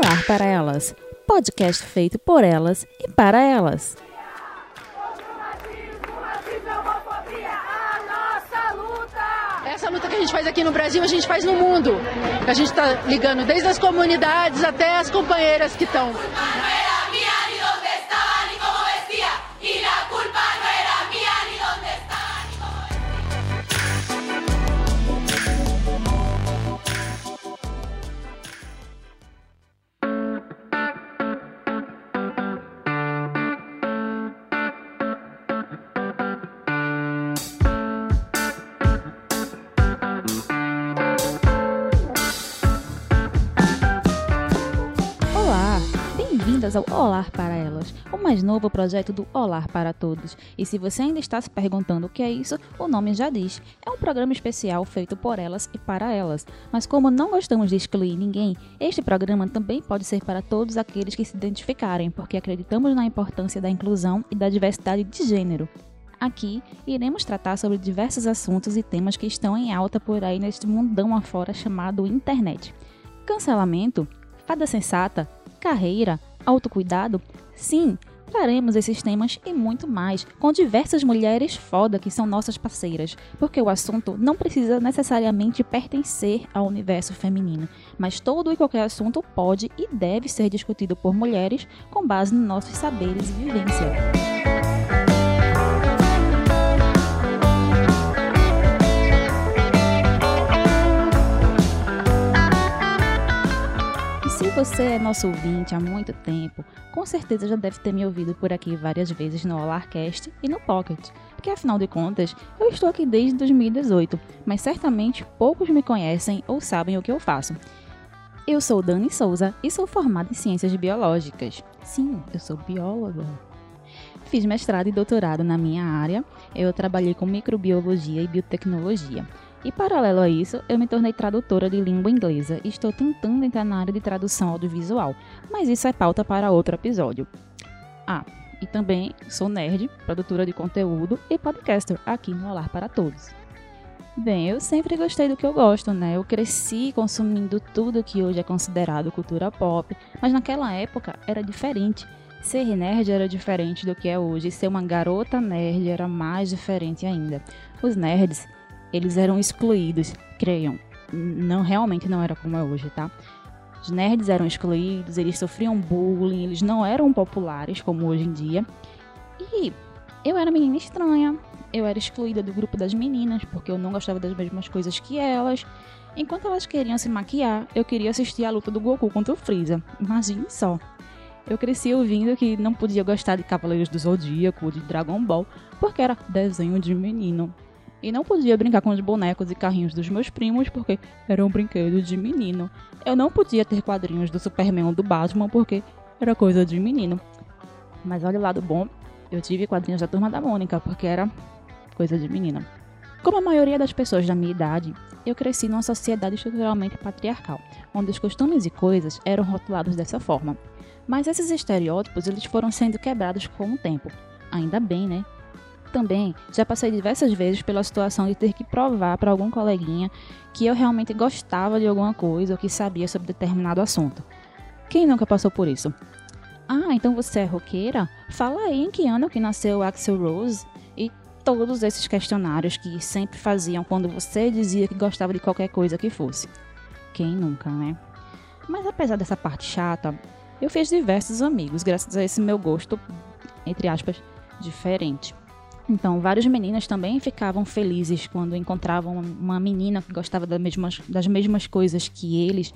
Olá para Elas, podcast feito por elas e para elas. Essa luta que a gente faz aqui no Brasil, a gente faz no mundo. A gente está ligando desde as comunidades até as companheiras que estão. Bem-vindas ao Olar para Elas, o mais novo projeto do Olar para Todos. E se você ainda está se perguntando o que é isso, o nome já diz. É um programa especial feito por elas e para elas. Mas como não gostamos de excluir ninguém, este programa também pode ser para todos aqueles que se identificarem, porque acreditamos na importância da inclusão e da diversidade de gênero. Aqui iremos tratar sobre diversos assuntos e temas que estão em alta por aí neste mundão afora chamado internet. Cancelamento, fada sensata, carreira, autocuidado? Sim, traremos esses temas e muito mais, com diversas mulheres foda que são nossas parceiras, porque o assunto não precisa necessariamente pertencer ao universo feminino, mas todo e qualquer assunto pode e deve ser discutido por mulheres com base nos nossos saberes e vivência. Você é nosso ouvinte há muito tempo, com certeza já deve ter me ouvido por aqui várias vezes no Olarcast e no Pocket, porque afinal de contas eu estou aqui desde 2018, mas certamente poucos me conhecem ou sabem o que eu faço. Eu sou Dani Souza e sou formada em Ciências Biológicas. Sim, eu sou bióloga. Fiz mestrado e doutorado na minha área, eu trabalhei com microbiologia e biotecnologia. E paralelo a isso, eu me tornei tradutora de língua inglesa e estou tentando entrar na área de tradução audiovisual, mas isso é pauta para outro episódio. Ah, e também sou nerd, produtora de conteúdo e podcaster aqui no Olhar para Todos. Bem, eu sempre gostei do que eu gosto, né? Eu cresci consumindo tudo que hoje é considerado cultura pop, mas naquela época era diferente. Ser nerd era diferente do que é hoje, ser uma garota nerd era mais diferente ainda. Os nerds eles eram excluídos, creiam. Não realmente não era como é hoje, tá? Os nerds eram excluídos, eles sofriam bullying, eles não eram populares como hoje em dia. E eu era menina estranha, eu era excluída do grupo das meninas porque eu não gostava das mesmas coisas que elas. Enquanto elas queriam se maquiar, eu queria assistir a luta do Goku contra o Freeza. Imagine só. Eu cresci ouvindo que não podia gostar de Cavaleiros do Zodíaco, de Dragon Ball, porque era desenho de menino. E não podia brincar com os bonecos e carrinhos dos meus primos porque eram brinquedos de menino. Eu não podia ter quadrinhos do Superman ou do Batman porque era coisa de menino. Mas olha o lado bom, eu tive quadrinhos da Turma da Mônica porque era coisa de menina. Como a maioria das pessoas da minha idade, eu cresci numa sociedade estruturalmente patriarcal, onde os costumes e coisas eram rotulados dessa forma. Mas esses estereótipos eles foram sendo quebrados com o tempo. Ainda bem, né? Também já passei diversas vezes pela situação de ter que provar para algum coleguinha que eu realmente gostava de alguma coisa ou que sabia sobre determinado assunto. Quem nunca passou por isso? Ah, então você é roqueira? Fala aí em que ano que nasceu Axel Rose? E todos esses questionários que sempre faziam quando você dizia que gostava de qualquer coisa que fosse. Quem nunca, né? Mas apesar dessa parte chata, eu fiz diversos amigos graças a esse meu gosto, entre aspas, diferente. Então, várias meninas também ficavam felizes quando encontravam uma menina que gostava das mesmas, das mesmas coisas que eles.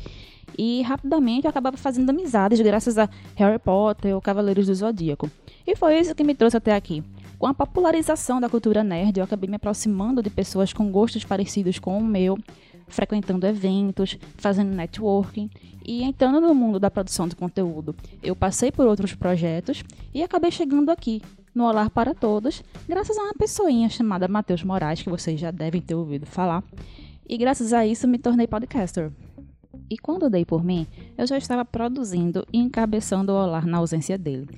E rapidamente eu acabava fazendo amizades graças a Harry Potter ou Cavaleiros do Zodíaco. E foi isso que me trouxe até aqui. Com a popularização da cultura nerd, eu acabei me aproximando de pessoas com gostos parecidos com o meu, frequentando eventos, fazendo networking e entrando no mundo da produção de conteúdo. Eu passei por outros projetos e acabei chegando aqui, no Olhar para Todos, graças a uma pessoinha chamada Matheus Moraes, que vocês já devem ter ouvido falar. E graças a isso me tornei podcaster. E quando dei por mim, eu já estava produzindo e encabeçando o Olhar na ausência dele.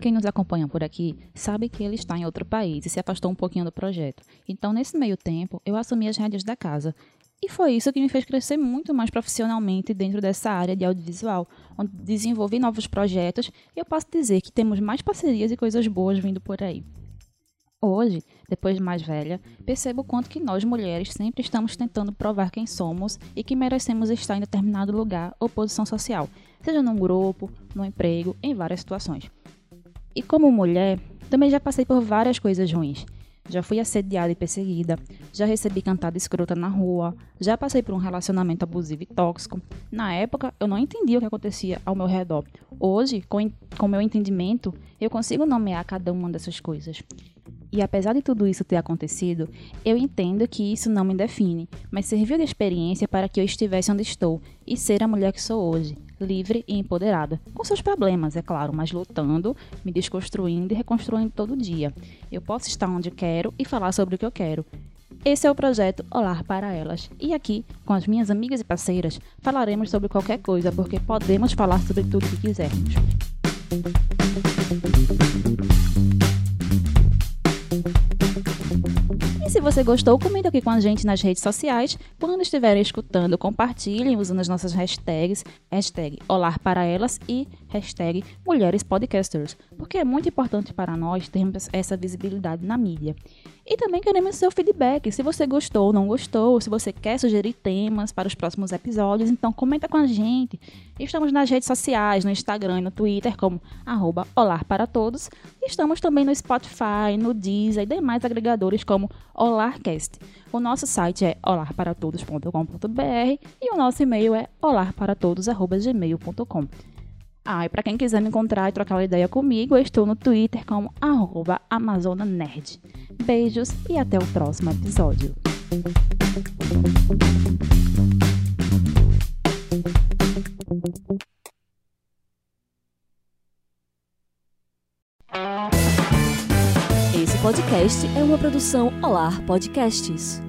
Quem nos acompanha por aqui sabe que ele está em outro país e se afastou um pouquinho do projeto. Então, nesse meio tempo, eu assumi as rédeas da casa. E foi isso que me fez crescer muito mais profissionalmente dentro dessa área de audiovisual, onde desenvolvi novos projetos e eu posso dizer que temos mais parcerias e coisas boas vindo por aí. Hoje, depois de mais velha, percebo o quanto que nós mulheres sempre estamos tentando provar quem somos e que merecemos estar em determinado lugar ou posição social, seja num grupo, no emprego, em várias situações. E como mulher, também já passei por várias coisas ruins. Já fui assediada e perseguida, já recebi cantada escrota na rua, já passei por um relacionamento abusivo e tóxico. Na época, eu não entendia o que acontecia ao meu redor. Hoje, com o meu entendimento, eu consigo nomear cada uma dessas coisas. E apesar de tudo isso ter acontecido, eu entendo que isso não me define, mas serviu de experiência para que eu estivesse onde estou e ser a mulher que sou hoje, livre e empoderada, com seus problemas, é claro, mas lutando, me desconstruindo e reconstruindo todo dia. Eu posso estar onde quero e falar sobre o que eu quero. Esse é o projeto Olar para Elas. E aqui, com as minhas amigas e parceiras, falaremos sobre qualquer coisa, porque podemos falar sobre tudo que quisermos. Se você gostou, comenta aqui com a gente nas redes sociais. Quando estiverem escutando, compartilhem usando as nossas hashtags, hashtag Olar para Elas e hashtag Mulheres Podcasters, porque é muito importante para nós termos essa visibilidade na mídia. E também queremos seu feedback, se você gostou ou não gostou, se você quer sugerir temas para os próximos episódios, então comenta com a gente. Estamos nas redes sociais, no Instagram e no Twitter como arroba Olar para Todos. Estamos também no Spotify, no Deezer e demais agregadores como Olarcast. O nosso site é olarparatodos.com.br e o nosso e-mail é olarparatodos.gmail.com. Ah, e para quem quiser me encontrar e trocar uma ideia comigo, eu estou no Twitter como AmazonaNerd. Beijos e até o próximo episódio. Esse podcast é uma produção Olar Podcasts.